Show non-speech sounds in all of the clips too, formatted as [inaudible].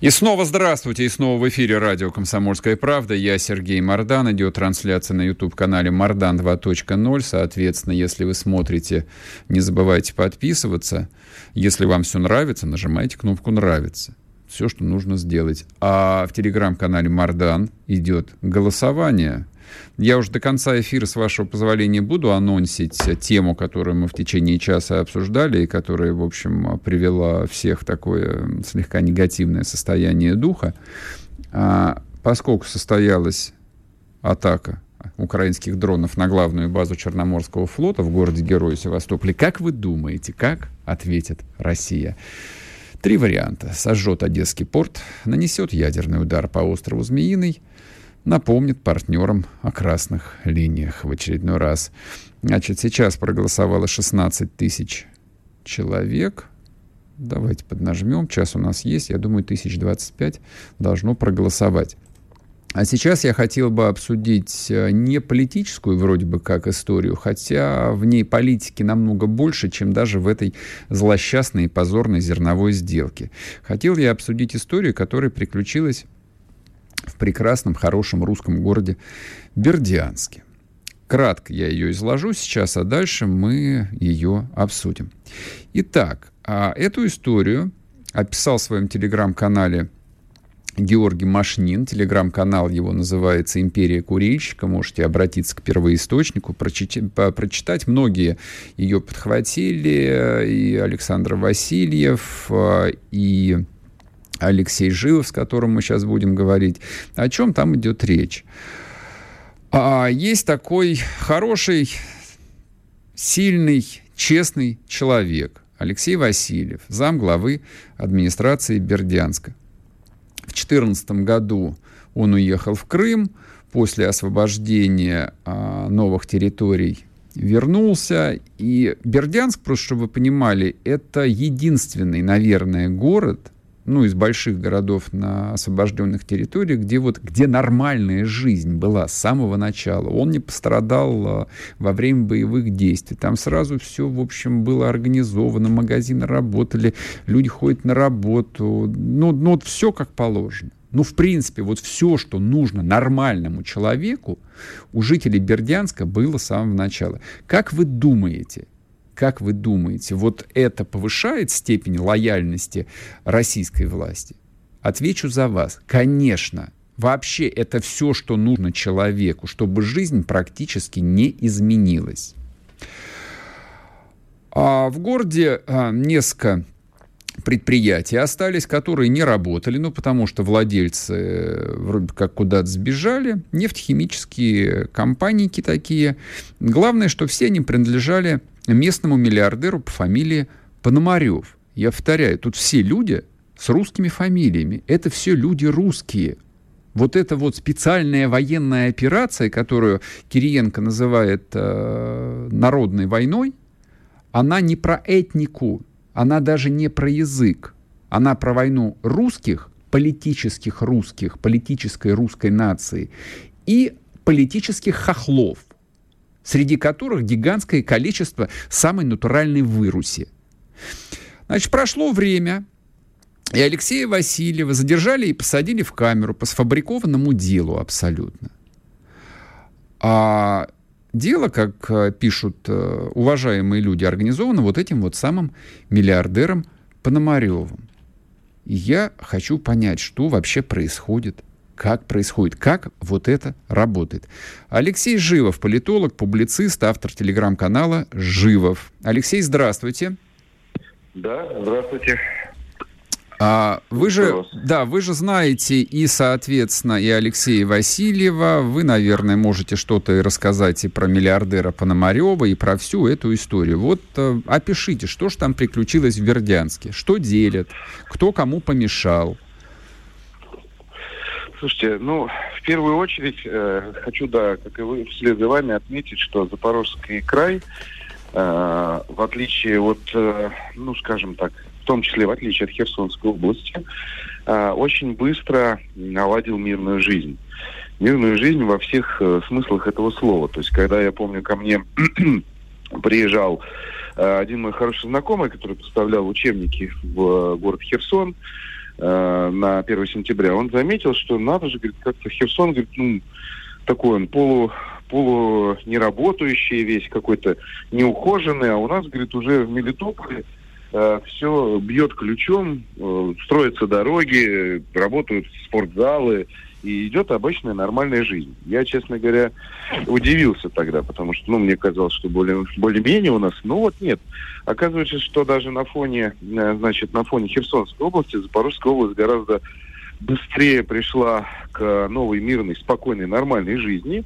И снова здравствуйте, и снова в эфире радио «Комсомольская правда». Я Сергей Мордан, идет трансляция на YouTube-канале «Мордан 2.0». Соответственно, если вы смотрите, не забывайте подписываться. Если вам все нравится, нажимайте кнопку «Нравится». Все, что нужно сделать. А в телеграм-канале «Мардан» идет голосование – я уже до конца эфира, с вашего позволения, буду анонсить тему, которую мы в течение часа обсуждали, и которая, в общем, привела всех в такое слегка негативное состояние духа. А, поскольку состоялась атака украинских дронов на главную базу Черноморского флота в городе Герой Севастополе, как вы думаете, как ответит Россия? Три варианта. Сожжет Одесский порт, нанесет ядерный удар по острову Змеиный, напомнит партнерам о красных линиях в очередной раз. Значит, сейчас проголосовало 16 тысяч человек. Давайте поднажмем. Час у нас есть. Я думаю, 1025 должно проголосовать. А сейчас я хотел бы обсудить э, не политическую вроде бы как историю, хотя в ней политики намного больше, чем даже в этой злосчастной и позорной зерновой сделке. Хотел я обсудить историю, которая приключилась в прекрасном, хорошем русском городе Бердянске. Кратко я ее изложу сейчас, а дальше мы ее обсудим. Итак, а эту историю описал в своем телеграм-канале Георгий Машнин. Телеграм-канал его называется «Империя курильщика». Можете обратиться к первоисточнику, прочитать, прочитать. Многие ее подхватили. И Александр Васильев, а, и Алексей Живов, с которым мы сейчас будем говорить. О чем там идет речь? А, есть такой хороший, сильный, честный человек. Алексей Васильев, зам главы администрации Бердянска. В 2014 году он уехал в Крым, после освобождения а, новых территорий вернулся. И Бердянск, просто чтобы вы понимали, это единственный, наверное, город, ну, из больших городов на освобожденных территориях, где вот, где нормальная жизнь была с самого начала. Он не пострадал а, во время боевых действий. Там сразу все, в общем, было организовано, магазины работали, люди ходят на работу. Ну, ну вот все как положено. Ну, в принципе, вот все, что нужно нормальному человеку, у жителей Бердянска было с самого начала. Как вы думаете, как вы думаете, вот это повышает степень лояльности российской власти? Отвечу за вас. Конечно. Вообще это все, что нужно человеку, чтобы жизнь практически не изменилась. А в городе а, несколько предприятия остались, которые не работали, ну, потому что владельцы э, вроде как куда-то сбежали, нефтехимические компании такие. Главное, что все они принадлежали местному миллиардеру по фамилии Пономарев. Я повторяю, тут все люди с русскими фамилиями. Это все люди русские. Вот эта вот специальная военная операция, которую Кириенко называет э, народной войной, она не про этнику, она даже не про язык. Она про войну русских, политических русских, политической русской нации и политических хохлов, среди которых гигантское количество самой натуральной выруси. Значит, прошло время, и Алексея Васильева задержали и посадили в камеру по сфабрикованному делу абсолютно. А дело, как э, пишут э, уважаемые люди, организовано вот этим вот самым миллиардером Пономаревым. И я хочу понять, что вообще происходит, как происходит, как вот это работает. Алексей Живов, политолог, публицист, автор телеграм-канала «Живов». Алексей, здравствуйте. Да, здравствуйте. А вы же, да, вы же знаете и, соответственно, и Алексея Васильева. Вы, наверное, можете что-то и рассказать и про миллиардера Пономарева, и про всю эту историю. Вот э, опишите, что же там приключилось в Вердянске, что делят, кто кому помешал. Слушайте, ну, в первую очередь э, хочу, да, как и вы, вслед за вами отметить, что Запорожский край, э, в отличие от, э, ну, скажем так, в том числе в отличие от Херсонской области, э, очень быстро наладил мирную жизнь. Мирную жизнь во всех э, смыслах этого слова. То есть, когда я помню, ко мне [clears throat] приезжал э, один мой хороший знакомый, который поставлял учебники в э, город Херсон, э, на 1 сентября, он заметил, что надо же, говорит, как-то Херсон, говорит, ну, такой он полу, полу неработающий весь какой-то, неухоженный, а у нас, говорит, уже в Мелитополе э, все бьет ключом, э, строятся дороги, работают спортзалы, и идет обычная нормальная жизнь. Я, честно говоря, удивился тогда, потому что, ну, мне казалось, что более, более-менее у нас, ну вот нет. Оказывается, что даже на фоне, э, значит, на фоне Херсонской области, Запорожская область гораздо быстрее пришла к новой мирной, спокойной, нормальной жизни,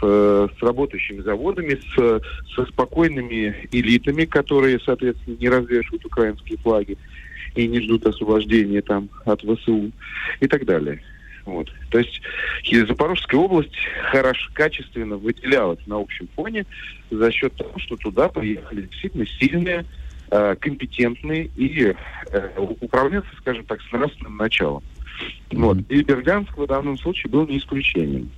с, с работающими заводами, с, со спокойными элитами, которые, соответственно, не развешивают украинские флаги и не ждут освобождения там от ВСУ и так далее. Вот. То есть Запорожская область хорошо, качественно выделялась на общем фоне за счет того, что туда приехали действительно сильные, э, компетентные и э, управленцы, скажем так, с нравственным началом. Вот. И Бердянск в данном случае был не исключением.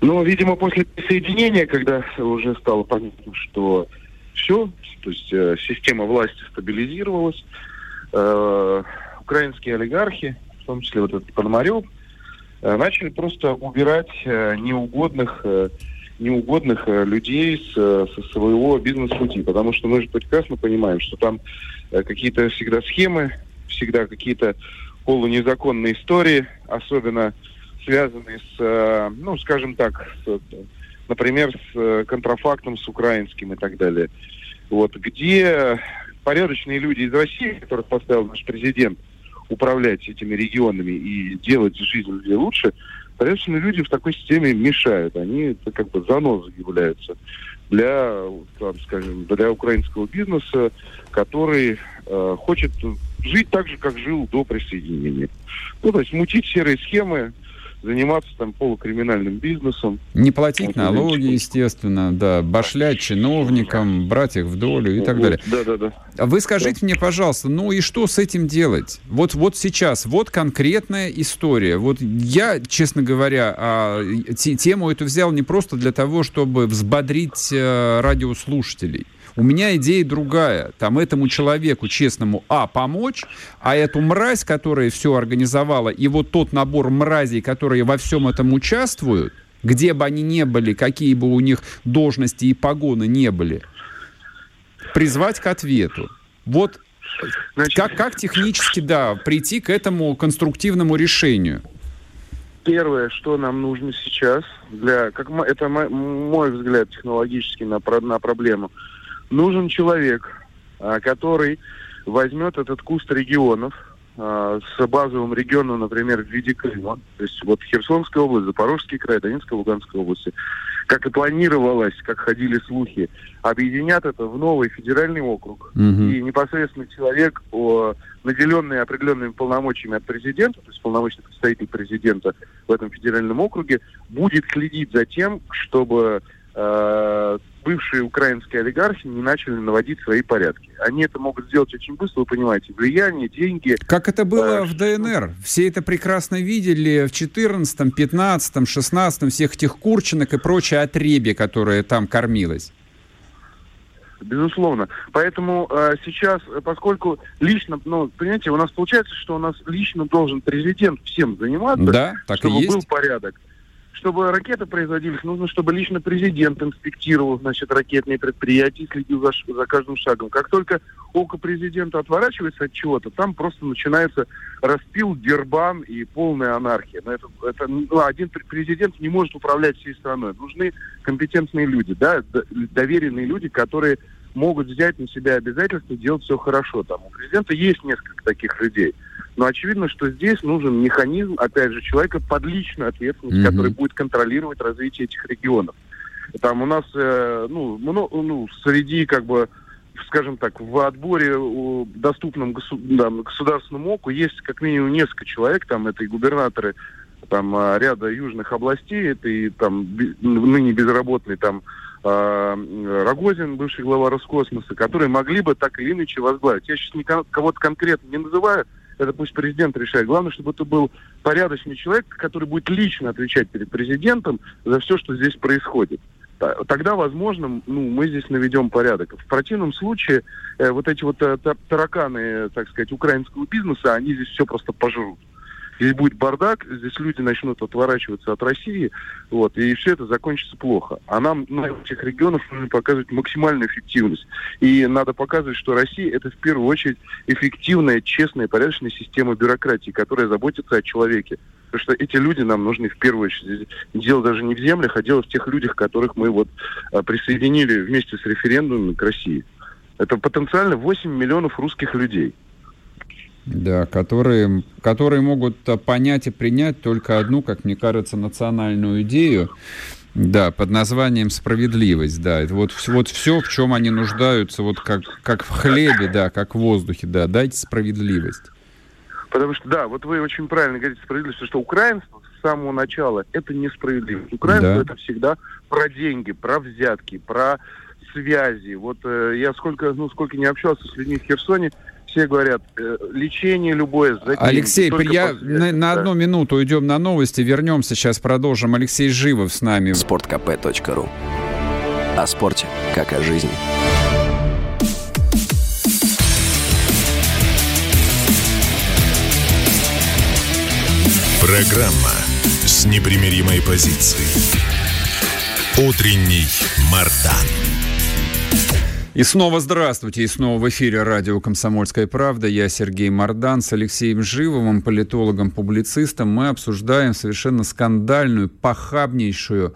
Но, видимо, после присоединения, когда уже стало понятно, что все, то есть э, система власти стабилизировалась, э, украинские олигархи, том числе вот этот Пономарев, э, начали просто убирать э, неугодных э, неугодных людей с, со своего бизнес-пути, потому что мы же прекрасно понимаем, что там какие-то всегда схемы, всегда какие-то полунезаконные истории, особенно связанные с, ну, скажем так, с, например, с контрафактом с украинским и так далее. Вот, где порядочные люди из России, которых поставил наш президент, управлять этими регионами и делать жизнь людей лучше, порядочные люди в такой системе мешают. Они это как бы занозы являются для, там, скажем, для украинского бизнеса, который э, хочет жить так же, как жил до присоединения. Ну, то есть мутить серые схемы, заниматься там полукриминальным бизнесом. Не платить налоги, естественно, да, башлять чиновникам, брать их в долю и так далее. Да, да, да. Вы скажите да. мне, пожалуйста, ну и что с этим делать? Вот, вот сейчас, вот конкретная история. Вот я, честно говоря, а, тему эту взял не просто для того, чтобы взбодрить э, радиослушателей. У меня идея другая. Там этому человеку честному, а, помочь, а эту мразь, которая все организовала, и вот тот набор мразей, которые во всем этом участвуют, где бы они ни были, какие бы у них должности и погоны не были, призвать к ответу. Вот Значит, как, как технически, да, прийти к этому конструктивному решению? Первое, что нам нужно сейчас, для, как это мой взгляд технологический на, на проблему, нужен человек, а, который возьмет этот куст регионов а, с базовым регионом, например, в виде Крыма, то есть вот Херсонская область, Запорожский край, Донецкая, Луганская области, как и планировалось, как ходили слухи, объединят это в новый федеральный округ. Угу. И непосредственно человек, наделенный определенными полномочиями от президента, то есть полномочный представитель президента в этом федеральном округе, будет следить за тем, чтобы бывшие украинские олигархи не начали наводить свои порядки. Они это могут сделать очень быстро, вы понимаете, влияние, деньги. Как это было э, в ДНР? Все это прекрасно видели в 14 15 16 всех этих курчинок и прочее отребье, которое там кормилось. Безусловно. Поэтому э, сейчас, поскольку лично, ну, понимаете, у нас получается, что у нас лично должен президент всем заниматься, да, так чтобы и есть. был порядок чтобы ракеты производились, нужно, чтобы лично президент инспектировал, значит, ракетные предприятия, следил за, за каждым шагом. Как только око президента отворачивается от чего-то, там просто начинается распил, дербан и полная анархия. Но это, это ну, один президент не может управлять всей страной. Нужны компетентные люди, да, доверенные люди, которые могут взять на себя обязательства делать все хорошо. Там у президента есть несколько таких людей. Но очевидно, что здесь нужен механизм, опять же, человека под личную ответственность, mm-hmm. который будет контролировать развитие этих регионов. Там у нас, э, ну, много, ну, среди, как бы, скажем так, в отборе доступном госу- да, государственному оку есть как минимум несколько человек, там это и губернаторы там а, ряда южных областей, это и там ныне безработный там э, Рогозин, бывший глава Роскосмоса, которые могли бы так или иначе возглавить. Я сейчас кого-то конкретно не называю, это пусть президент решает. Главное, чтобы это был порядочный человек, который будет лично отвечать перед президентом за все, что здесь происходит. Тогда, возможно, ну, мы здесь наведем порядок. В противном случае э, вот эти вот э, тараканы, так сказать, украинского бизнеса, они здесь все просто пожрут. Здесь будет бардак, здесь люди начнут отворачиваться от России, вот, и все это закончится плохо. А нам на этих регионах нужно показывать максимальную эффективность. И надо показывать, что Россия это в первую очередь эффективная, честная, порядочная система бюрократии, которая заботится о человеке. Потому что эти люди нам нужны в первую очередь. Дело даже не в землях, а дело в тех людях, которых мы вот а, присоединили вместе с референдумом к России. Это потенциально 8 миллионов русских людей. Да, которые, которые могут понять и принять только одну, как мне кажется, национальную идею. Да, под названием справедливость, да. Вот, вот все, в чем они нуждаются, вот как, как в хлебе, да, как в воздухе, да. Дайте справедливость. Потому что, да, вот вы очень правильно говорите справедливость, что украинство с самого начала это несправедливость. Украинство да. это всегда про деньги, про взятки, про связи. Вот э, я сколько, ну, сколько не общался с людьми в Херсоне, все говорят, э, лечение любое за деньги, Алексей, я на, на одну минуту уйдем на новости, вернемся, сейчас продолжим. Алексей Живов с нами. Спорткп.ру О спорте, как о жизни. Программа с непримиримой позицией. Утренний Мардан. И снова здравствуйте, и снова в эфире радио «Комсомольская правда». Я Сергей Мордан с Алексеем Живовым, политологом-публицистом. Мы обсуждаем совершенно скандальную, похабнейшую,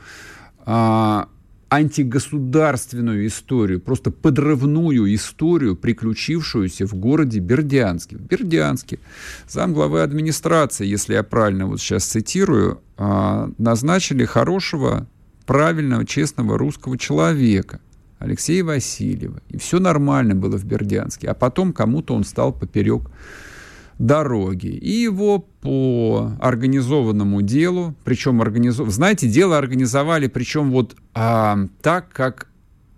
а, антигосударственную историю, просто подрывную историю, приключившуюся в городе Бердянске. В Бердянске замглавы администрации, если я правильно вот сейчас цитирую, а, назначили хорошего, правильного, честного русского человека – Алексея Васильева. И все нормально было в Бердянске. А потом кому-то он стал поперек дороги. И его по организованному делу, причем организов... знаете, дело организовали, причем вот а, так, как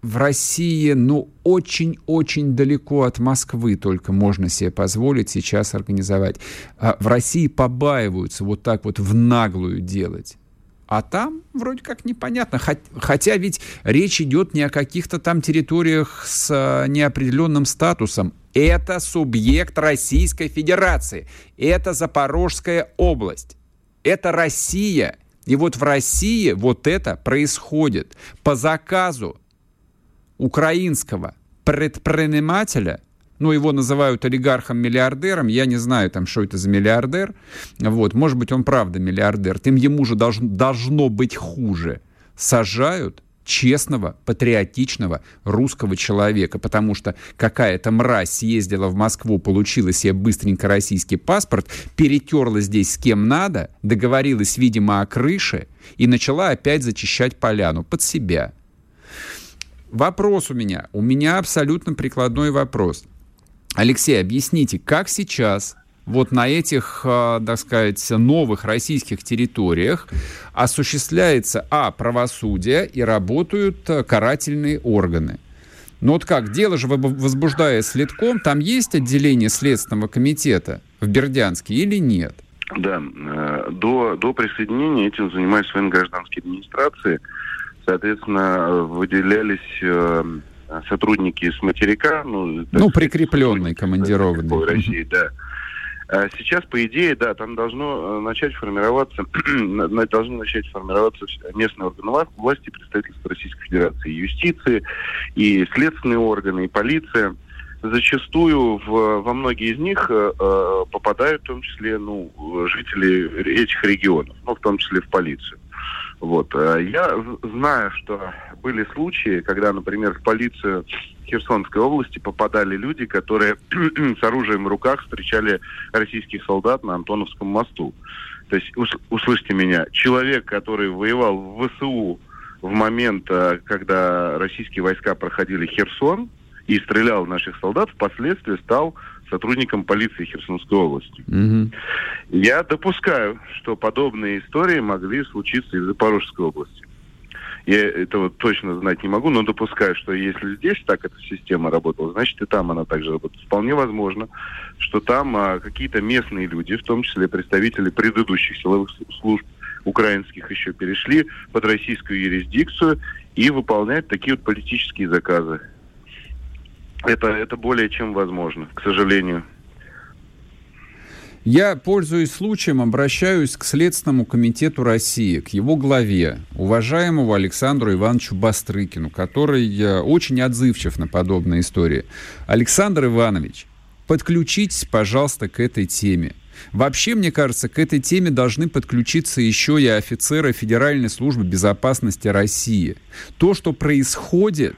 в России, ну, очень-очень далеко от Москвы только можно себе позволить сейчас организовать. А в России побаиваются вот так вот в наглую делать. А там вроде как непонятно. Хотя ведь речь идет не о каких-то там территориях с а, неопределенным статусом. Это субъект Российской Федерации. Это Запорожская область. Это Россия. И вот в России вот это происходит по заказу украинского предпринимателя – ну, его называют олигархом-миллиардером, я не знаю, там, что это за миллиардер, вот, может быть, он правда миллиардер, тем ему же должно, должно быть хуже. Сажают честного, патриотичного русского человека, потому что какая-то мразь съездила в Москву, получила себе быстренько российский паспорт, перетерла здесь с кем надо, договорилась, видимо, о крыше и начала опять зачищать поляну под себя. Вопрос у меня, у меня абсолютно прикладной вопрос. Алексей, объясните, как сейчас вот на этих, а, так сказать, новых российских территориях осуществляется, а, правосудие и работают а, карательные органы. Ну вот как, дело же возбуждая следком, там есть отделение Следственного комитета в Бердянске или нет? Да, э, до, до присоединения этим занимались военно-гражданские администрации. Соответственно, выделялись э, сотрудники с материка. Ну, ну прикрепленные, командированные. России, да. А сейчас, по идее, да, там должно э, начать формироваться, [clears throat] должны начать формироваться местные органы власти, представительства Российской Федерации, и юстиции, и следственные органы, и полиция. Зачастую в, во многие из них э, э попадают в том числе ну, жители этих регионов, ну, в том числе в полицию. Вот. Э, я знаю, что были случаи, когда, например, в полицию Херсонской области попадали люди, которые [clears throat] с оружием в руках встречали российских солдат на Антоновском мосту. То есть, услышьте меня, человек, который воевал в ВСУ в момент, э, когда российские войска проходили Херсон и стрелял в наших солдат, впоследствии стал сотрудником полиции Херсонской области. Угу. Я допускаю, что подобные истории могли случиться и в Запорожской области. Я этого точно знать не могу, но допускаю, что если здесь так эта система работала, значит и там она также работает. Вполне возможно, что там а, какие-то местные люди, в том числе представители предыдущих силовых служб украинских еще перешли под российскую юрисдикцию и выполняют такие вот политические заказы. Это, это более чем возможно, к сожалению. Я, пользуясь случаем, обращаюсь к Следственному комитету России, к его главе, уважаемому Александру Ивановичу Бастрыкину, который э, очень отзывчив на подобные истории. Александр Иванович, подключитесь, пожалуйста, к этой теме. Вообще, мне кажется, к этой теме должны подключиться еще и офицеры Федеральной службы безопасности России. То, что происходит,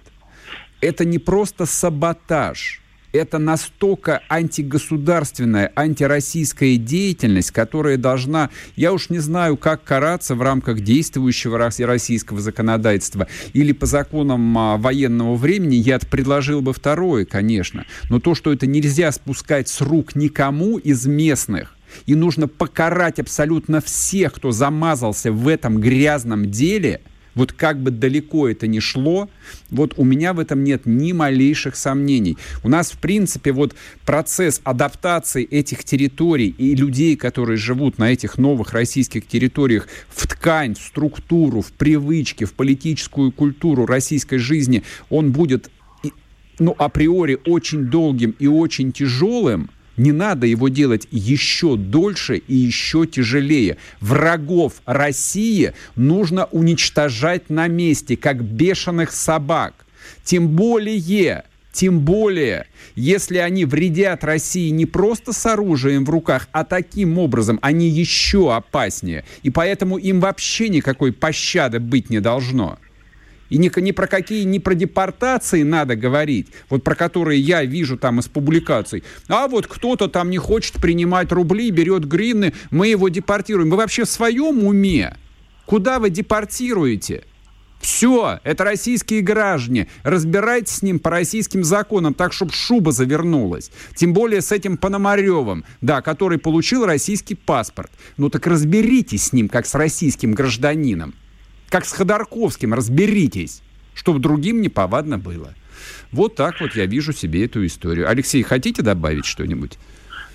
это не просто саботаж – это настолько антигосударственная, антироссийская деятельность, которая должна, я уж не знаю, как караться в рамках действующего российского законодательства или по законам а, военного времени, я предложил бы второе, конечно. Но то, что это нельзя спускать с рук никому из местных, и нужно покарать абсолютно всех, кто замазался в этом грязном деле – вот как бы далеко это ни шло, вот у меня в этом нет ни малейших сомнений. У нас, в принципе, вот процесс адаптации этих территорий и людей, которые живут на этих новых российских территориях, в ткань, в структуру, в привычки, в политическую культуру российской жизни, он будет ну, априори очень долгим и очень тяжелым, не надо его делать еще дольше и еще тяжелее. Врагов России нужно уничтожать на месте, как бешеных собак. Тем более, тем более, если они вредят России не просто с оружием в руках, а таким образом они еще опаснее. И поэтому им вообще никакой пощады быть не должно. И ни, ни про какие, ни про депортации надо говорить, вот про которые я вижу там из публикаций. А вот кто-то там не хочет принимать рубли, берет гривны, мы его депортируем. Вы вообще в своем уме? Куда вы депортируете? Все, это российские граждане. Разбирайтесь с ним по российским законам, так, чтобы шуба завернулась. Тем более с этим Пономаревым, да, который получил российский паспорт. Ну так разберитесь с ним, как с российским гражданином как с Ходорковским, разберитесь, чтобы другим неповадно было. Вот так вот я вижу себе эту историю. Алексей, хотите добавить что-нибудь?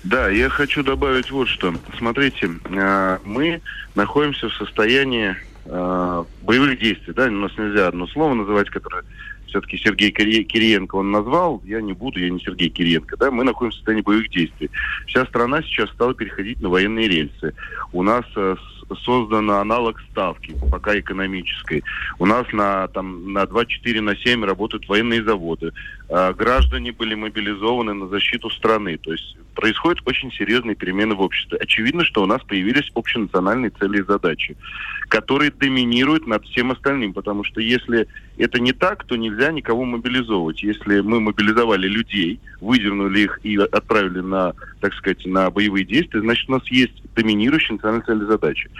Да, я хочу добавить вот что. Смотрите, а, мы находимся в состоянии а, боевых действий. Да? У нас нельзя одно слово называть, которое все-таки Сергей Кириенко он назвал, я не буду, я не Сергей Кириенко, да, мы находимся в состоянии боевых действий. Вся страна сейчас стала переходить на военные рельсы. У нас э, создан аналог ставки, пока экономической. У нас на, там, на 24 на 7 работают военные заводы. А, граждане были мобилизованы на защиту страны. То есть происходят очень серьезные перемены в обществе. Очевидно, что у нас появились общенациональные цели и задачи, которые доминируют над всем остальным. Потому что если это не так, то нельзя никого мобилизовывать. Если мы мобилизовали людей, выдернули их и отправили на, так сказать, на боевые действия, значит, у нас есть доминирующие национальные цели и задачи.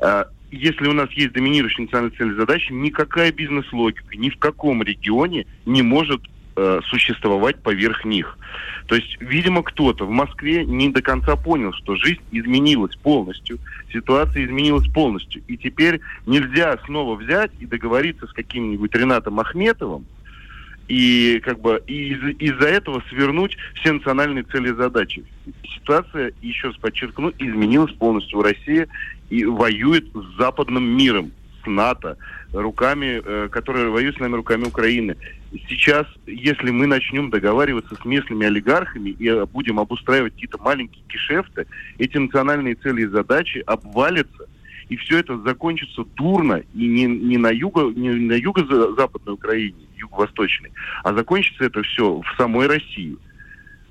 А, если у нас есть доминирующие национальные цели и задачи, никакая бизнес-логика ни в каком регионе не может э, существовать поверх них. То есть, видимо, кто-то в Москве не до конца понял, что жизнь изменилась полностью, ситуация изменилась полностью. И теперь нельзя снова взять и договориться с каким-нибудь Ренатом Ахметовым, и как бы из- из-за этого свернуть все национальные цели и задачи. Ситуация, еще раз подчеркну, изменилась полностью. Россия и воюет с западным миром, с НАТО, руками, э, которые воюют с нами руками Украины. Сейчас, если мы начнем договариваться с местными олигархами и э, будем обустраивать какие-то маленькие гешефты, эти национальные цели и задачи обвалятся, и все это закончится дурно и не, не на юго, не на юго-западной Украине, юго-восточной, а закончится это все в самой России.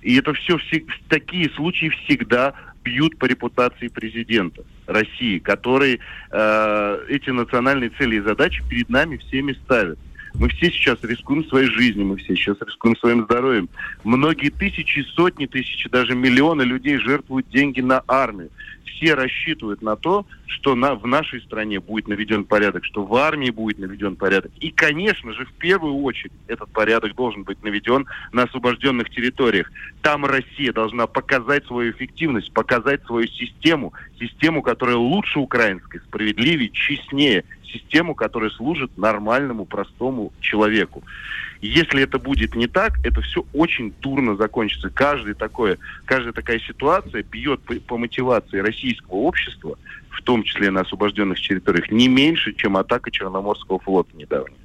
И это все, все такие случаи всегда бьют по репутации президента России, который э, эти национальные цели и задачи перед нами всеми ставит. Мы все сейчас рискуем своей жизнью, мы все сейчас рискуем своим здоровьем. Многие тысячи, сотни тысяч, даже миллионы людей жертвуют деньги на армию. Все рассчитывают на то, что на, в нашей стране будет наведен порядок, что в армии будет наведен порядок. И, конечно же, в первую очередь этот порядок должен быть наведен на освобожденных территориях. Там Россия должна показать свою эффективность, показать свою систему, систему, которая лучше украинской, справедливее, честнее, систему, которая служит нормальному, простому человеку. Если это будет не так, это все очень дурно закончится. Каждый такое, каждая такая ситуация бьет по, по мотивации российского общества, в том числе на освобожденных территориях, не меньше, чем атака Черноморского флота недавно.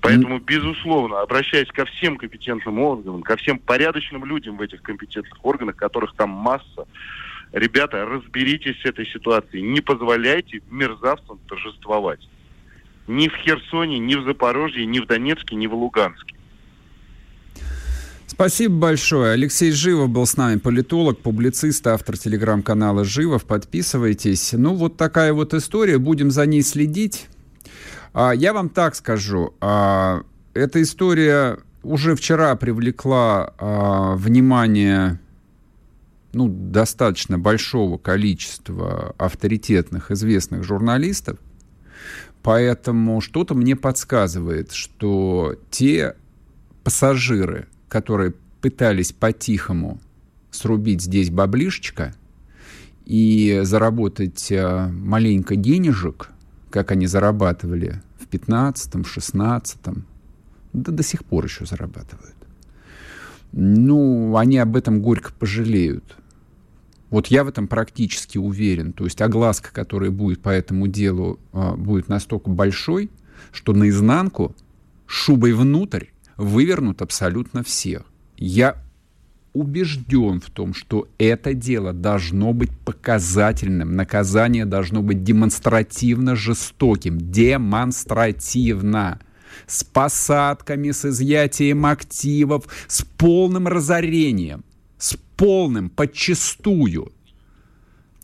Поэтому, безусловно, обращаясь ко всем компетентным органам, ко всем порядочным людям в этих компетентных органах, которых там масса, ребята, разберитесь с этой ситуацией. Не позволяйте мерзавцам торжествовать ни в Херсоне, ни в Запорожье, ни в Донецке, ни в Луганске. Спасибо большое. Алексей Живов был с нами, политолог, публицист, автор телеграм-канала Живов. Подписывайтесь. Ну, вот такая вот история. Будем за ней следить. А, я вам так скажу. А, эта история уже вчера привлекла а, внимание ну, достаточно большого количества авторитетных, известных журналистов. Поэтому что-то мне подсказывает, что те пассажиры, которые пытались по-тихому срубить здесь баблишечко и заработать э, маленько денежек, как они зарабатывали в 15-м, 16-м, да до сих пор еще зарабатывают. Ну, они об этом горько пожалеют. Вот я в этом практически уверен. То есть огласка, которая будет по этому делу, а, будет настолько большой, что наизнанку шубой внутрь вывернут абсолютно всех. Я убежден в том, что это дело должно быть показательным, наказание должно быть демонстративно жестоким, демонстративно, с посадками, с изъятием активов, с полным разорением с полным, подчистую.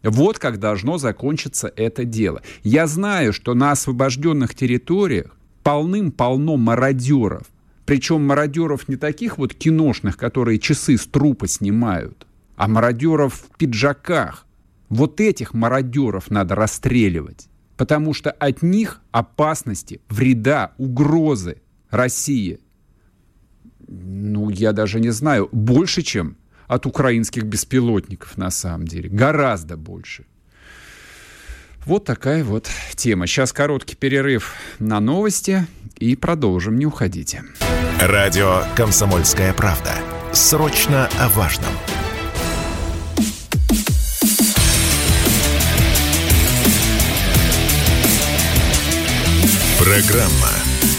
Вот как должно закончиться это дело. Я знаю, что на освобожденных территориях полным-полно мародеров. Причем мародеров не таких вот киношных, которые часы с трупа снимают, а мародеров в пиджаках. Вот этих мародеров надо расстреливать. Потому что от них опасности, вреда, угрозы России, ну, я даже не знаю, больше, чем от украинских беспилотников на самом деле. Гораздо больше. Вот такая вот тема. Сейчас короткий перерыв на новости и продолжим. Не уходите. Радио «Комсомольская правда». Срочно о важном. Программа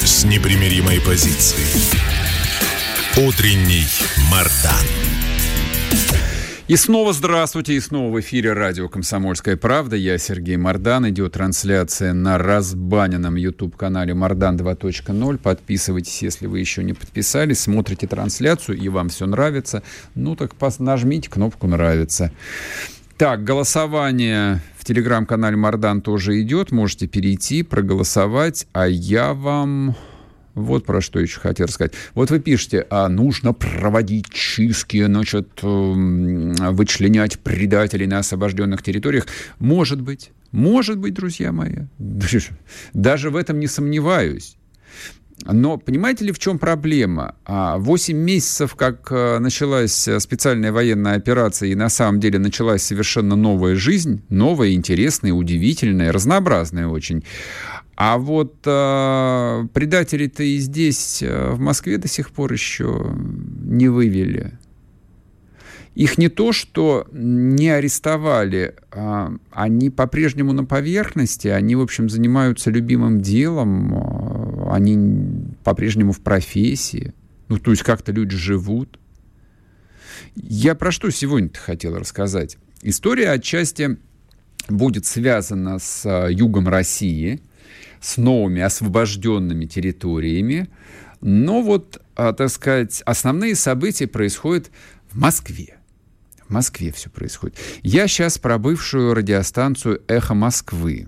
с непримиримой позицией. Утренний Мардан. И снова здравствуйте, и снова в эфире радио «Комсомольская правда». Я Сергей Мордан. Идет трансляция на разбаненном YouTube-канале «Мордан 2.0». Подписывайтесь, если вы еще не подписались. Смотрите трансляцию, и вам все нравится. Ну так нажмите кнопку «Нравится». Так, голосование в телеграм-канале Мардан тоже идет. Можете перейти, проголосовать. А я вам вот про что еще хотел рассказать. Вот вы пишете, а нужно проводить чистки, значит, эм, вычленять предателей на освобожденных территориях. Может быть, может быть, друзья мои. [laughs] Даже в этом не сомневаюсь. Но понимаете ли, в чем проблема? А, восемь месяцев, как э, началась специальная военная операция, и на самом деле началась совершенно новая жизнь, новая, интересная, удивительная, разнообразная очень. А вот э, предателей-то и здесь, э, в Москве, до сих пор еще не вывели. Их не то, что не арестовали, а они по-прежнему на поверхности, они, в общем, занимаются любимым делом, а, они по-прежнему в профессии. Ну, то есть как-то люди живут. Я про что сегодня-то хотел рассказать? История отчасти будет связана с а, югом России – с новыми освобожденными территориями. Но вот, а, так сказать, основные события происходят в Москве. В Москве все происходит. Я сейчас про бывшую радиостанцию «Эхо Москвы».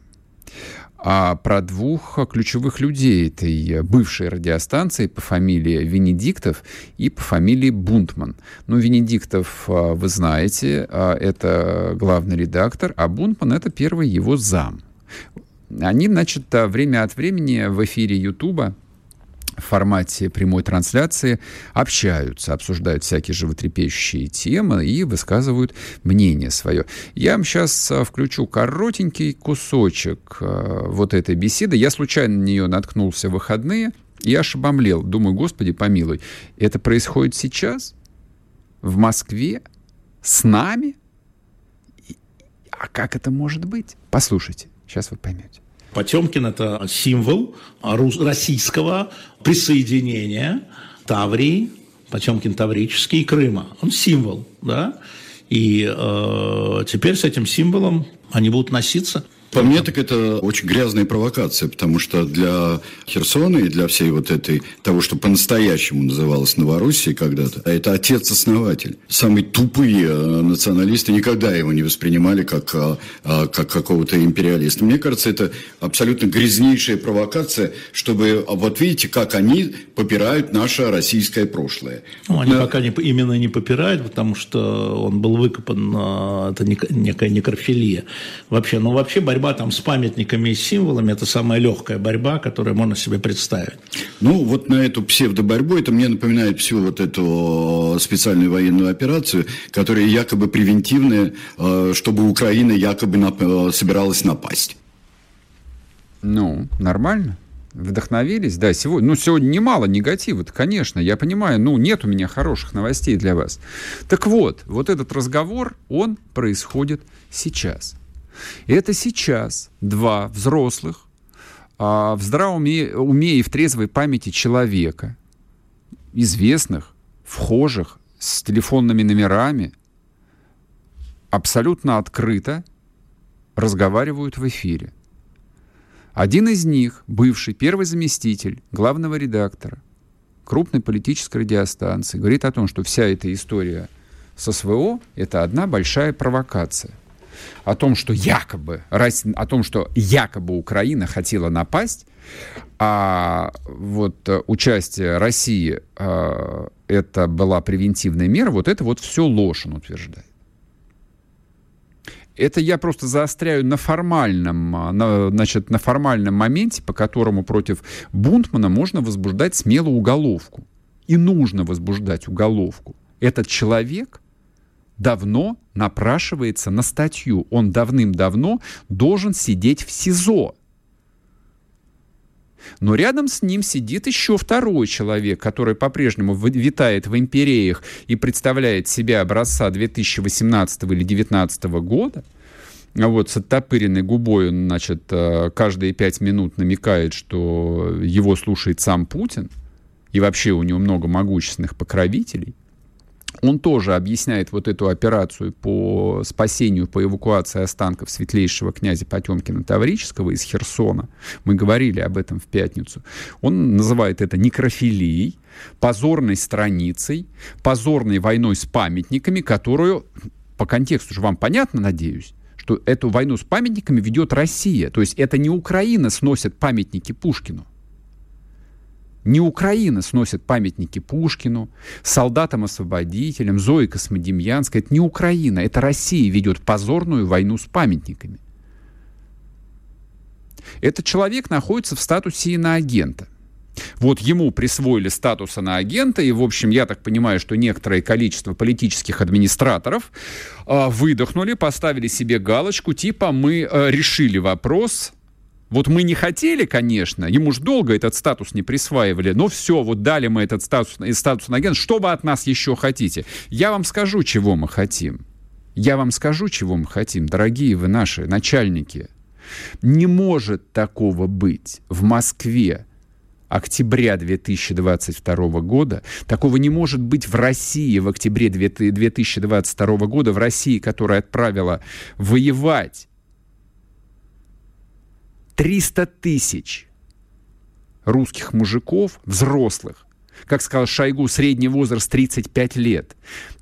а про двух ключевых людей этой бывшей радиостанции по фамилии Венедиктов и по фамилии Бунтман. Ну, Венедиктов, а, вы знаете, а, это главный редактор, а Бунтман — это первый его зам. Они, значит, время от времени в эфире Ютуба в формате прямой трансляции общаются, обсуждают всякие животрепещущие темы и высказывают мнение свое. Я вам сейчас а, включу коротенький кусочек а, вот этой беседы. Я случайно на нее наткнулся в выходные, и аж обомлел. Думаю, господи, помилуй, это происходит сейчас? В Москве? С нами? А как это может быть? Послушайте, сейчас вы поймете. Потемкин – это символ российского присоединения Таврии, Потемкин Таврический и Крыма. Он символ, да? И э, теперь с этим символом они будут носиться – по мне, так это очень грязная провокация, потому что для Херсона и для всей вот этой, того, что по-настоящему называлось Новороссией когда-то, это отец-основатель. Самые тупые э, националисты никогда его не воспринимали как, э, э, как какого-то империалиста. Мне кажется, это абсолютно грязнейшая провокация, чтобы, вот видите, как они попирают наше российское прошлое. Ну, они да. пока не, именно не попирают, потому что он был выкопан, это некая некрофилия. Вообще, но вообще борьба борьба там с памятниками и символами – это самая легкая борьба, которую можно себе представить. Ну, вот на эту псевдоборьбу, это мне напоминает всю вот эту специальную военную операцию, которая якобы превентивная, э, чтобы Украина якобы э, собиралась напасть. Ну, нормально. Вдохновились, да, сегодня, ну, сегодня немало негатива конечно, я понимаю, ну, нет у меня хороших новостей для вас. Так вот, вот этот разговор, он происходит сейчас. И это сейчас два взрослых, а, в здравом уме, и в трезвой памяти человека, известных, вхожих, с телефонными номерами, абсолютно открыто разговаривают в эфире. Один из них, бывший первый заместитель главного редактора крупной политической радиостанции, говорит о том, что вся эта история с СВО — это одна большая провокация — о том, что якобы, о том, что якобы Украина хотела напасть, а вот э, участие России а, это была превентивная мера, вот это вот все ложь, он утверждает. Это я просто заостряю на формальном, а, на, значит, на формальном моменте, по которому против Бунтмана можно возбуждать смело уголовку. И нужно возбуждать уголовку. Этот человек давно напрашивается на статью. Он давным-давно должен сидеть в СИЗО. Но рядом с ним сидит еще второй человек, который по-прежнему витает в империях и представляет себя образца 2018 или 2019 года. Вот с оттопыренной губой он, значит, э, каждые пять минут намекает, что его слушает сам Путин, и вообще у него много могущественных покровителей – он тоже объясняет вот эту операцию по спасению, по эвакуации останков светлейшего князя Потемкина Таврического из Херсона. Мы говорили об этом в пятницу. Он называет это некрофилией, позорной страницей, позорной войной с памятниками, которую, по контексту же вам понятно, надеюсь, что эту войну с памятниками ведет Россия. То есть это не Украина сносит памятники Пушкину. Не Украина сносит памятники Пушкину, солдатам-освободителям, Зои Космодемьянской. Это не Украина, это Россия ведет позорную войну с памятниками. Этот человек находится в статусе иноагента. Вот ему присвоили статус иноагента, и, в общем, я так понимаю, что некоторое количество политических администраторов э, выдохнули, поставили себе галочку, типа мы э, решили вопрос вот мы не хотели, конечно, ему же долго этот статус не присваивали, но все, вот дали мы этот статус, статус на агент, что вы от нас еще хотите? Я вам скажу, чего мы хотим. Я вам скажу, чего мы хотим, дорогие вы наши начальники. Не может такого быть в Москве октября 2022 года. Такого не может быть в России в октябре 2022 года, в России, которая отправила воевать 300 тысяч русских мужиков, взрослых, как сказал Шойгу, средний возраст 35 лет.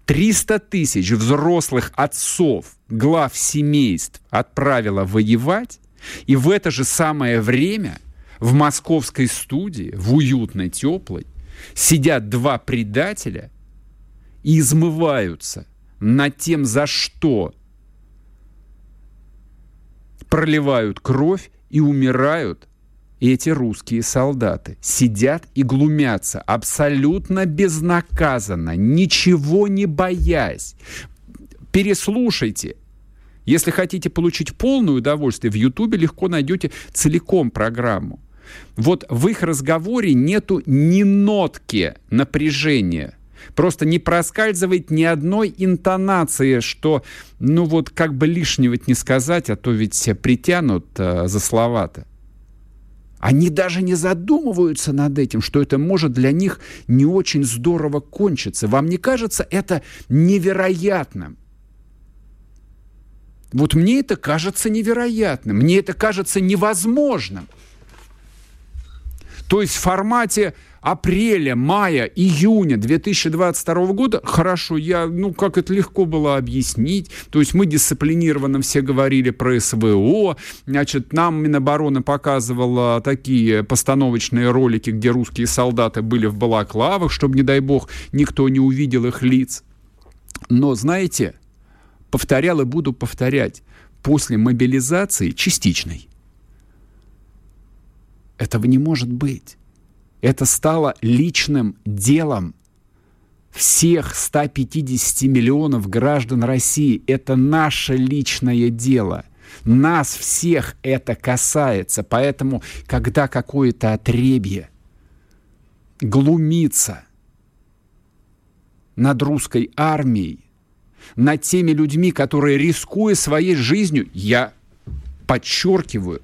300 тысяч взрослых отцов, глав семейств отправила воевать, И в это же самое время в московской студии, в уютной, теплой, сидят два предателя и измываются над тем, за что проливают кровь и умирают эти русские солдаты. Сидят и глумятся абсолютно безнаказанно, ничего не боясь. Переслушайте. Если хотите получить полное удовольствие, в Ютубе легко найдете целиком программу. Вот в их разговоре нету ни нотки напряжения. Просто не проскальзывает ни одной интонации, что, ну вот, как бы лишнего не сказать, а то ведь все притянут э, за слова-то. Они даже не задумываются над этим, что это может для них не очень здорово кончиться. Вам не кажется это невероятным? Вот мне это кажется невероятным, мне это кажется невозможным. То есть в формате апреля, мая, июня 2022 года, хорошо, я, ну, как это легко было объяснить, то есть мы дисциплинированно все говорили про СВО, значит, нам Минобороны показывала такие постановочные ролики, где русские солдаты были в балаклавах, чтобы, не дай бог, никто не увидел их лиц. Но, знаете, повторял и буду повторять, после мобилизации частичной этого не может быть. Это стало личным делом всех 150 миллионов граждан России. Это наше личное дело. Нас всех это касается. Поэтому, когда какое-то отребье глумится над русской армией, над теми людьми, которые, рискуя своей жизнью, я подчеркиваю,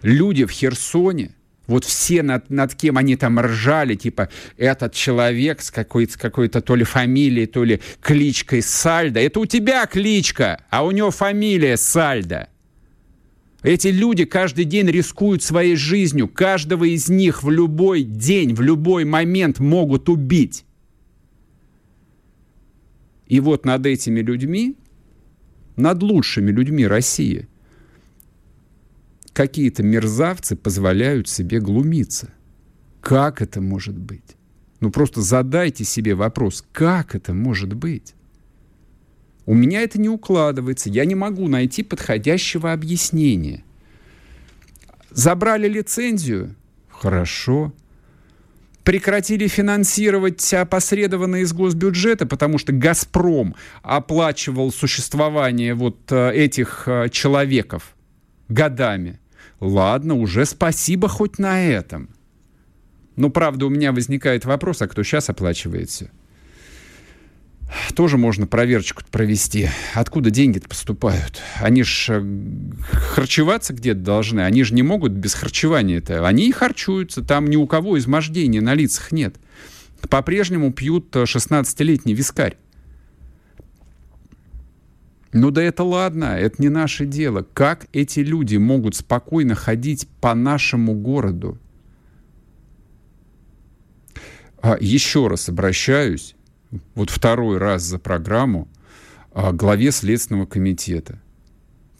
люди в Херсоне, вот все над, над кем они там ржали, типа, этот человек с какой-то какой то ли фамилией, то ли кличкой Сальдо. Это у тебя кличка, а у него фамилия Сальдо. Эти люди каждый день рискуют своей жизнью. Каждого из них в любой день, в любой момент могут убить. И вот над этими людьми, над лучшими людьми России – какие-то мерзавцы позволяют себе глумиться. Как это может быть? Ну просто задайте себе вопрос, как это может быть? У меня это не укладывается, я не могу найти подходящего объяснения. Забрали лицензию? Хорошо. Прекратили финансировать опосредованно из госбюджета, потому что «Газпром» оплачивал существование вот э, этих э, человеков годами. Ладно, уже спасибо хоть на этом. Но, правда, у меня возникает вопрос, а кто сейчас оплачивает все? Тоже можно проверочку провести. Откуда деньги-то поступают? Они ж э, харчеваться где-то должны. Они же не могут без харчевания-то. Они и харчуются. Там ни у кого измождения на лицах нет. По-прежнему пьют 16-летний вискарь. Ну да это ладно, это не наше дело. Как эти люди могут спокойно ходить по нашему городу? А, еще раз обращаюсь, вот второй раз за программу, а, главе Следственного комитета.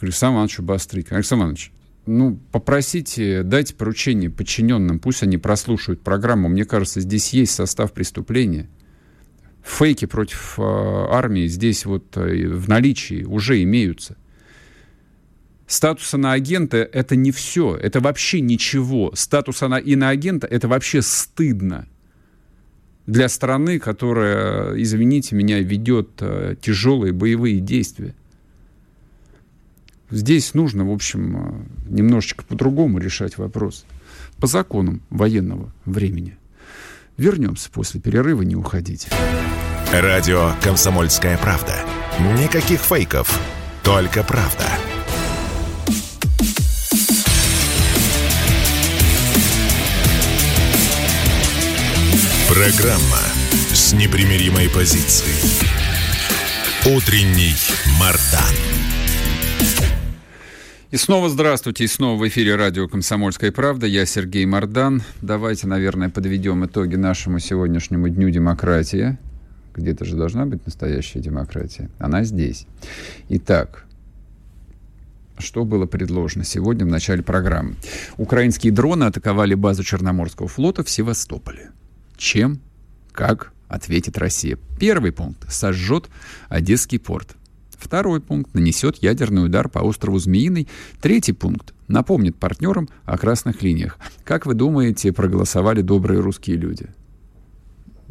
Александру Ивановичу Бастрыкину. Александр Иванович, ну, попросите, дайте поручение подчиненным, пусть они прослушают программу. Мне кажется, здесь есть состав преступления фейки против э, армии здесь вот э, в наличии уже имеются. Статус иноагента — это не все, это вообще ничего. Статус иноагента — это вообще стыдно для страны, которая, извините меня, ведет э, тяжелые боевые действия. Здесь нужно, в общем, немножечко по-другому решать вопрос. По законам военного времени. Вернемся после перерыва, не уходите. Радио «Комсомольская правда». Никаких фейков, только правда. Программа с непримиримой позицией. Утренний Мардан. И снова здравствуйте, и снова в эфире радио «Комсомольская правда». Я Сергей Мордан. Давайте, наверное, подведем итоги нашему сегодняшнему Дню демократии. Где-то же должна быть настоящая демократия. Она здесь. Итак, что было предложено сегодня в начале программы. Украинские дроны атаковали базу Черноморского флота в Севастополе. Чем? Как? Ответит Россия. Первый пункт. Сожжет Одесский порт. Второй пункт. Нанесет ядерный удар по острову Змеиный. Третий пункт. Напомнит партнерам о красных линиях. Как вы думаете, проголосовали добрые русские люди?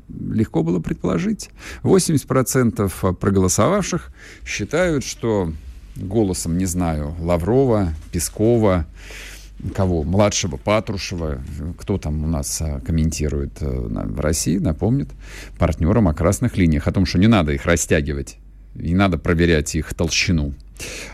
Легко было предположить. 80% проголосовавших считают, что голосом, не знаю, Лаврова, Пескова, кого? Младшего Патрушева, кто там у нас а, комментирует э, в России, напомнит партнерам о красных линиях, о том, что не надо их растягивать, не надо проверять их толщину.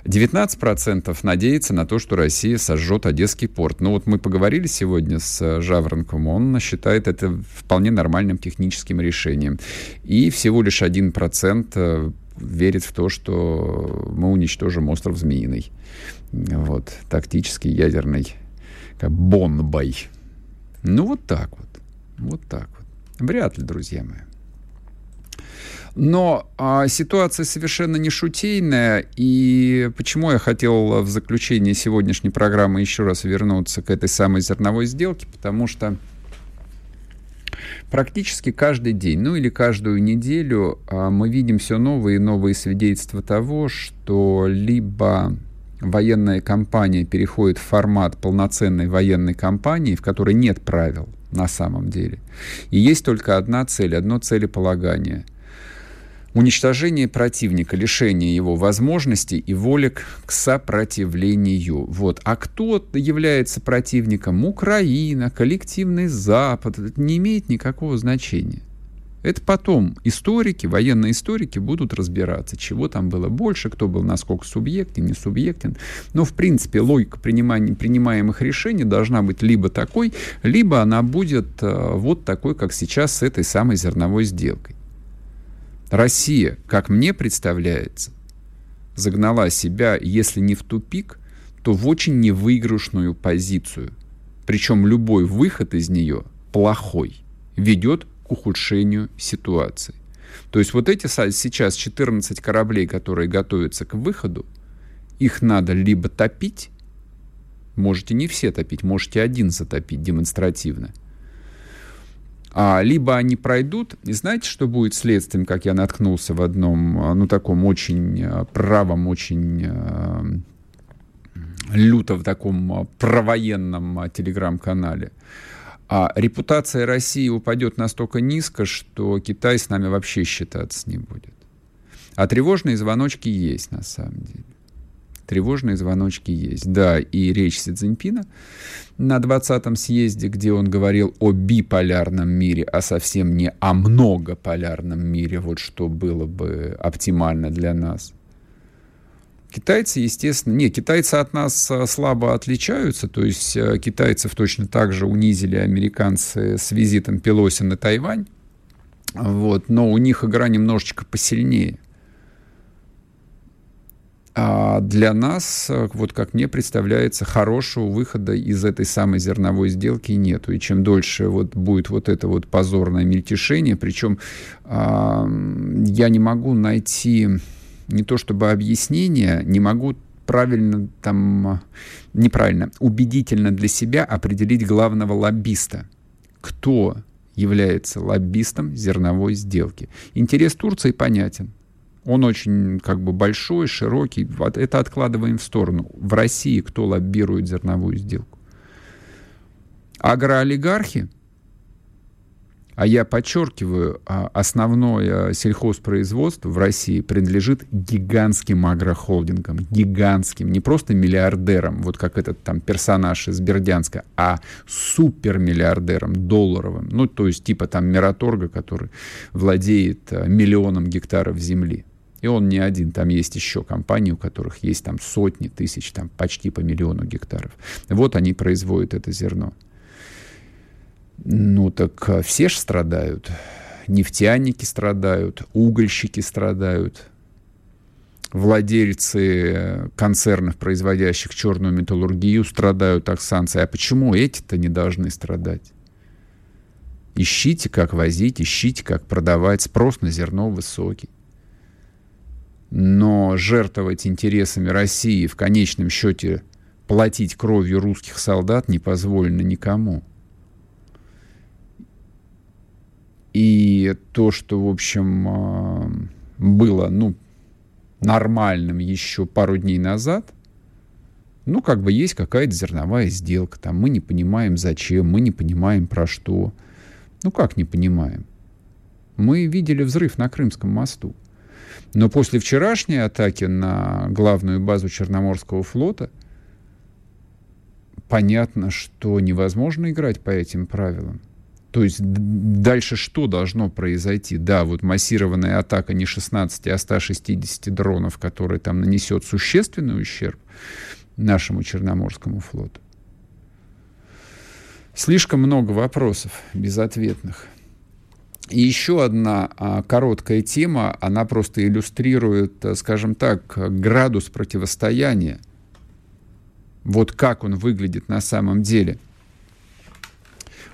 19% надеется на то, что Россия сожжет Одесский порт. Ну вот мы поговорили сегодня с э, Жаворонком, он считает это вполне нормальным техническим решением. И всего лишь 1% э, верит в то, что мы уничтожим остров Змеиный вот, тактический ядерный как бомбой. Ну, вот так вот. Вот так вот. Вряд ли, друзья мои. Но а, ситуация совершенно не шутейная, и почему я хотел в заключении сегодняшней программы еще раз вернуться к этой самой зерновой сделке, потому что практически каждый день, ну или каждую неделю а, мы видим все новые и новые свидетельства того, что либо военная кампания переходит в формат полноценной военной кампании, в которой нет правил на самом деле. И есть только одна цель, одно целеполагание. Уничтожение противника, лишение его возможностей и воли к сопротивлению. Вот. А кто является противником? Украина, коллективный Запад. Это не имеет никакого значения. Это потом историки, военные историки будут разбираться, чего там было больше, кто был насколько субъектен, не субъектен. Но, в принципе, логика принимания, принимаемых решений должна быть либо такой, либо она будет э, вот такой, как сейчас с этой самой зерновой сделкой. Россия, как мне представляется, загнала себя, если не в тупик, то в очень невыигрышную позицию. Причем любой выход из нее плохой ведет ухудшению ситуации. То есть вот эти сейчас 14 кораблей, которые готовятся к выходу, их надо либо топить, можете не все топить, можете один затопить демонстративно, а, либо они пройдут, и знаете, что будет следствием, как я наткнулся в одном, ну, таком очень а, правом, очень э, люто в таком провоенном телеграм-канале – а репутация России упадет настолько низко, что Китай с нами вообще считаться не будет. А тревожные звоночки есть на самом деле. Тревожные звоночки есть. Да, и речь Си Цзиньпина на 20-м съезде, где он говорил о биполярном мире, а совсем не о многополярном мире, вот что было бы оптимально для нас – Китайцы, естественно, не, китайцы от нас э, слабо отличаются, то есть э, китайцев точно так же унизили американцы с визитом Пелоси на Тайвань, вот, но у них игра немножечко посильнее. А для нас, э, вот как мне представляется, хорошего выхода из этой самой зерновой сделки нету. И чем дольше вот будет вот это вот позорное мельтешение, причем я не могу найти не то чтобы объяснение, не могу правильно там, неправильно, убедительно для себя определить главного лоббиста. Кто является лоббистом зерновой сделки? Интерес Турции понятен. Он очень как бы большой, широкий. Это откладываем в сторону. В России кто лоббирует зерновую сделку? Агроолигархи – а я подчеркиваю, а, основное сельхозпроизводство в России принадлежит гигантским агрохолдингам, гигантским, не просто миллиардерам, вот как этот там персонаж из Бердянска, а супермиллиардерам долларовым, ну, то есть типа там Мираторга, который владеет а, миллионом гектаров земли. И он не один, там есть еще компании, у которых есть там сотни тысяч, там почти по миллиону гектаров. Вот они производят это зерно. Ну так а, все же страдают. Нефтяники страдают, угольщики страдают, владельцы концернов, производящих черную металлургию, страдают от санкций. А почему эти-то не должны страдать? Ищите, как возить, ищите, как продавать. Спрос на зерно высокий. Но жертвовать интересами России, в конечном счете платить кровью русских солдат не позволено никому. И то, что, в общем, а, было, ну, нормальным еще пару дней назад, ну, как бы есть какая-то зерновая сделка, там мы не понимаем зачем, мы не понимаем про что. Ну, как не понимаем? Мы видели взрыв на Крымском мосту. Но после вчерашней атаки на главную базу Черноморского флота понятно, что невозможно играть по этим правилам. То есть дальше что должно произойти? Да, вот массированная атака не 16, а 160 дронов, которая там нанесет существенный ущерб нашему Черноморскому флоту. Слишком много вопросов безответных. И еще одна а, короткая тема, она просто иллюстрирует, э, скажем так, градус противостояния. Вот как он выглядит на самом деле –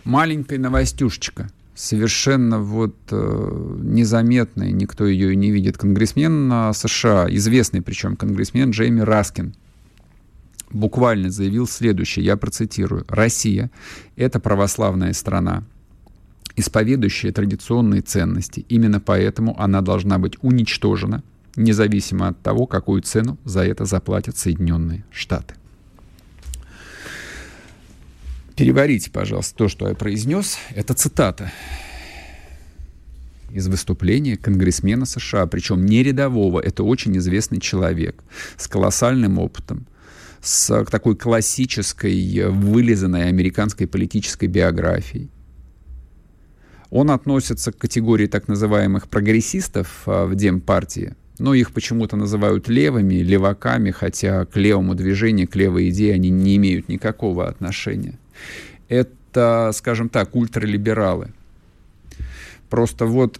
маленькая новостюшечка, совершенно вот э, незаметная, никто ее и не видит. Конгрессмен э, США, известный причем конгрессмен Джейми Раскин, буквально заявил следующее, я процитирую. «Россия — это православная страна, исповедующая традиционные ценности. Именно поэтому она должна быть уничтожена, независимо от того, какую цену за это заплатят Соединенные Штаты». Переварите, пожалуйста, то, что я произнес. Это цитата из выступления конгрессмена США, причем не рядового, это очень известный человек с колоссальным опытом, с такой классической, вылизанной американской политической биографией. Он относится к категории так называемых прогрессистов а, в Демпартии, но их почему-то называют левыми, леваками, хотя к левому движению, к левой идее они не имеют никакого отношения это, скажем так, ультралибералы. Просто вот,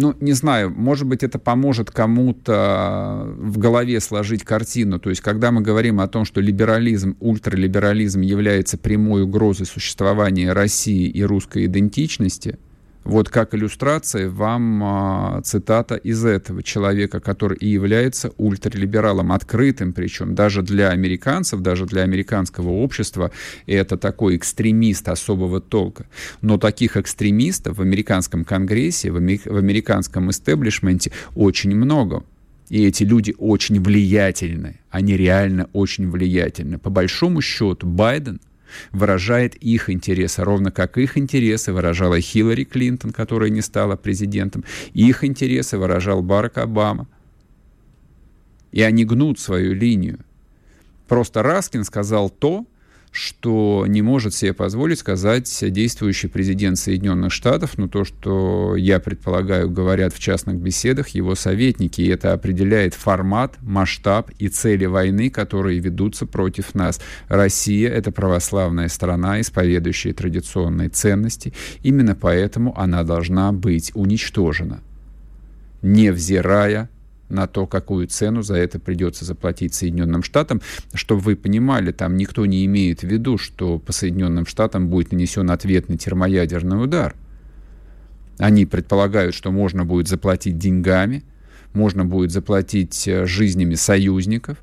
ну, не знаю, может быть, это поможет кому-то в голове сложить картину. То есть, когда мы говорим о том, что либерализм, ультралиберализм является прямой угрозой существования России и русской идентичности – вот как иллюстрация вам а, цитата из этого человека, который и является ультралибералом, открытым причем даже для американцев, даже для американского общества. Это такой экстремист особого толка. Но таких экстремистов в американском конгрессе, в, в американском истеблишменте очень много. И эти люди очень влиятельны. Они реально очень влиятельны. По большому счету, Байден выражает их интересы, ровно как их интересы выражала Хиллари Клинтон, которая не стала президентом, их интересы выражал Барак Обама. И они гнут свою линию. Просто Раскин сказал то, что не может себе позволить сказать действующий президент Соединенных Штатов, но то, что я предполагаю, говорят в частных беседах его советники, и это определяет формат, масштаб и цели войны, которые ведутся против нас. Россия — это православная страна, исповедующая традиционные ценности, именно поэтому она должна быть уничтожена, невзирая на то, какую цену за это придется заплатить Соединенным Штатам. Чтобы вы понимали, там никто не имеет в виду, что по Соединенным Штатам будет нанесен ответный термоядерный удар. Они предполагают, что можно будет заплатить деньгами, можно будет заплатить э, жизнями союзников,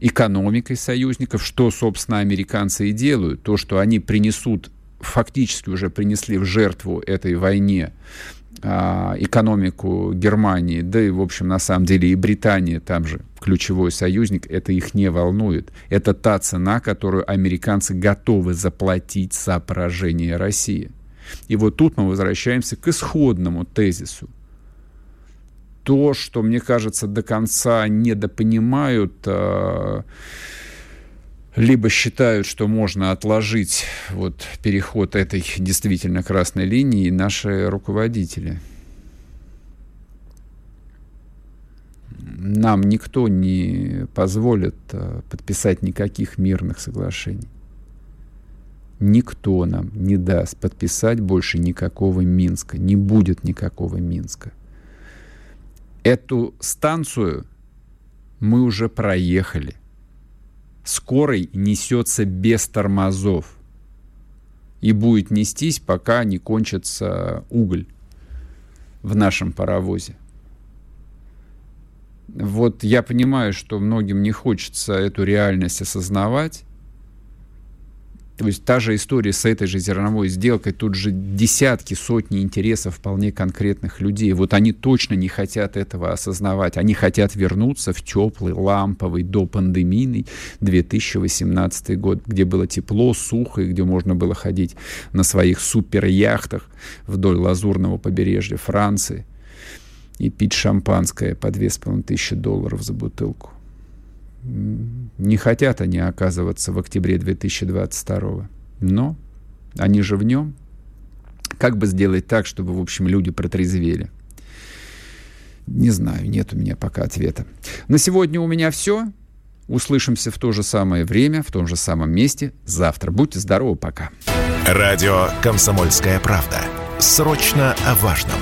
экономикой союзников, что, собственно, американцы и делают. То, что они принесут, фактически уже принесли в жертву этой войне экономику Германии, да и, в общем, на самом деле и Британии, там же ключевой союзник, это их не волнует. Это та цена, которую американцы готовы заплатить за поражение России. И вот тут мы возвращаемся к исходному тезису. То, что, мне кажется, до конца недопонимают э, либо считают, что можно отложить вот переход этой действительно красной линии наши руководители. Нам никто не позволит э, подписать никаких мирных соглашений. Никто нам не даст подписать больше никакого Минска. Не будет никакого Минска. Эту станцию мы уже проехали скорой несется без тормозов и будет нестись, пока не кончится уголь в нашем паровозе. вот я понимаю, что многим не хочется эту реальность осознавать, то есть та же история с этой же зерновой сделкой, тут же десятки, сотни интересов вполне конкретных людей. Вот они точно не хотят этого осознавать. Они хотят вернуться в теплый, ламповый, до пандемийный 2018 год, где было тепло, сухо, и где можно было ходить на своих суперяхтах вдоль лазурного побережья Франции и пить шампанское по 2500 долларов за бутылку. Не хотят они оказываться в октябре 2022. Но они же в нем. Как бы сделать так, чтобы, в общем, люди протрезвели? Не знаю, нет у меня пока ответа. На сегодня у меня все. Услышимся в то же самое время, в том же самом месте завтра. Будьте здоровы, пока. Радио «Комсомольская правда». Срочно о важном.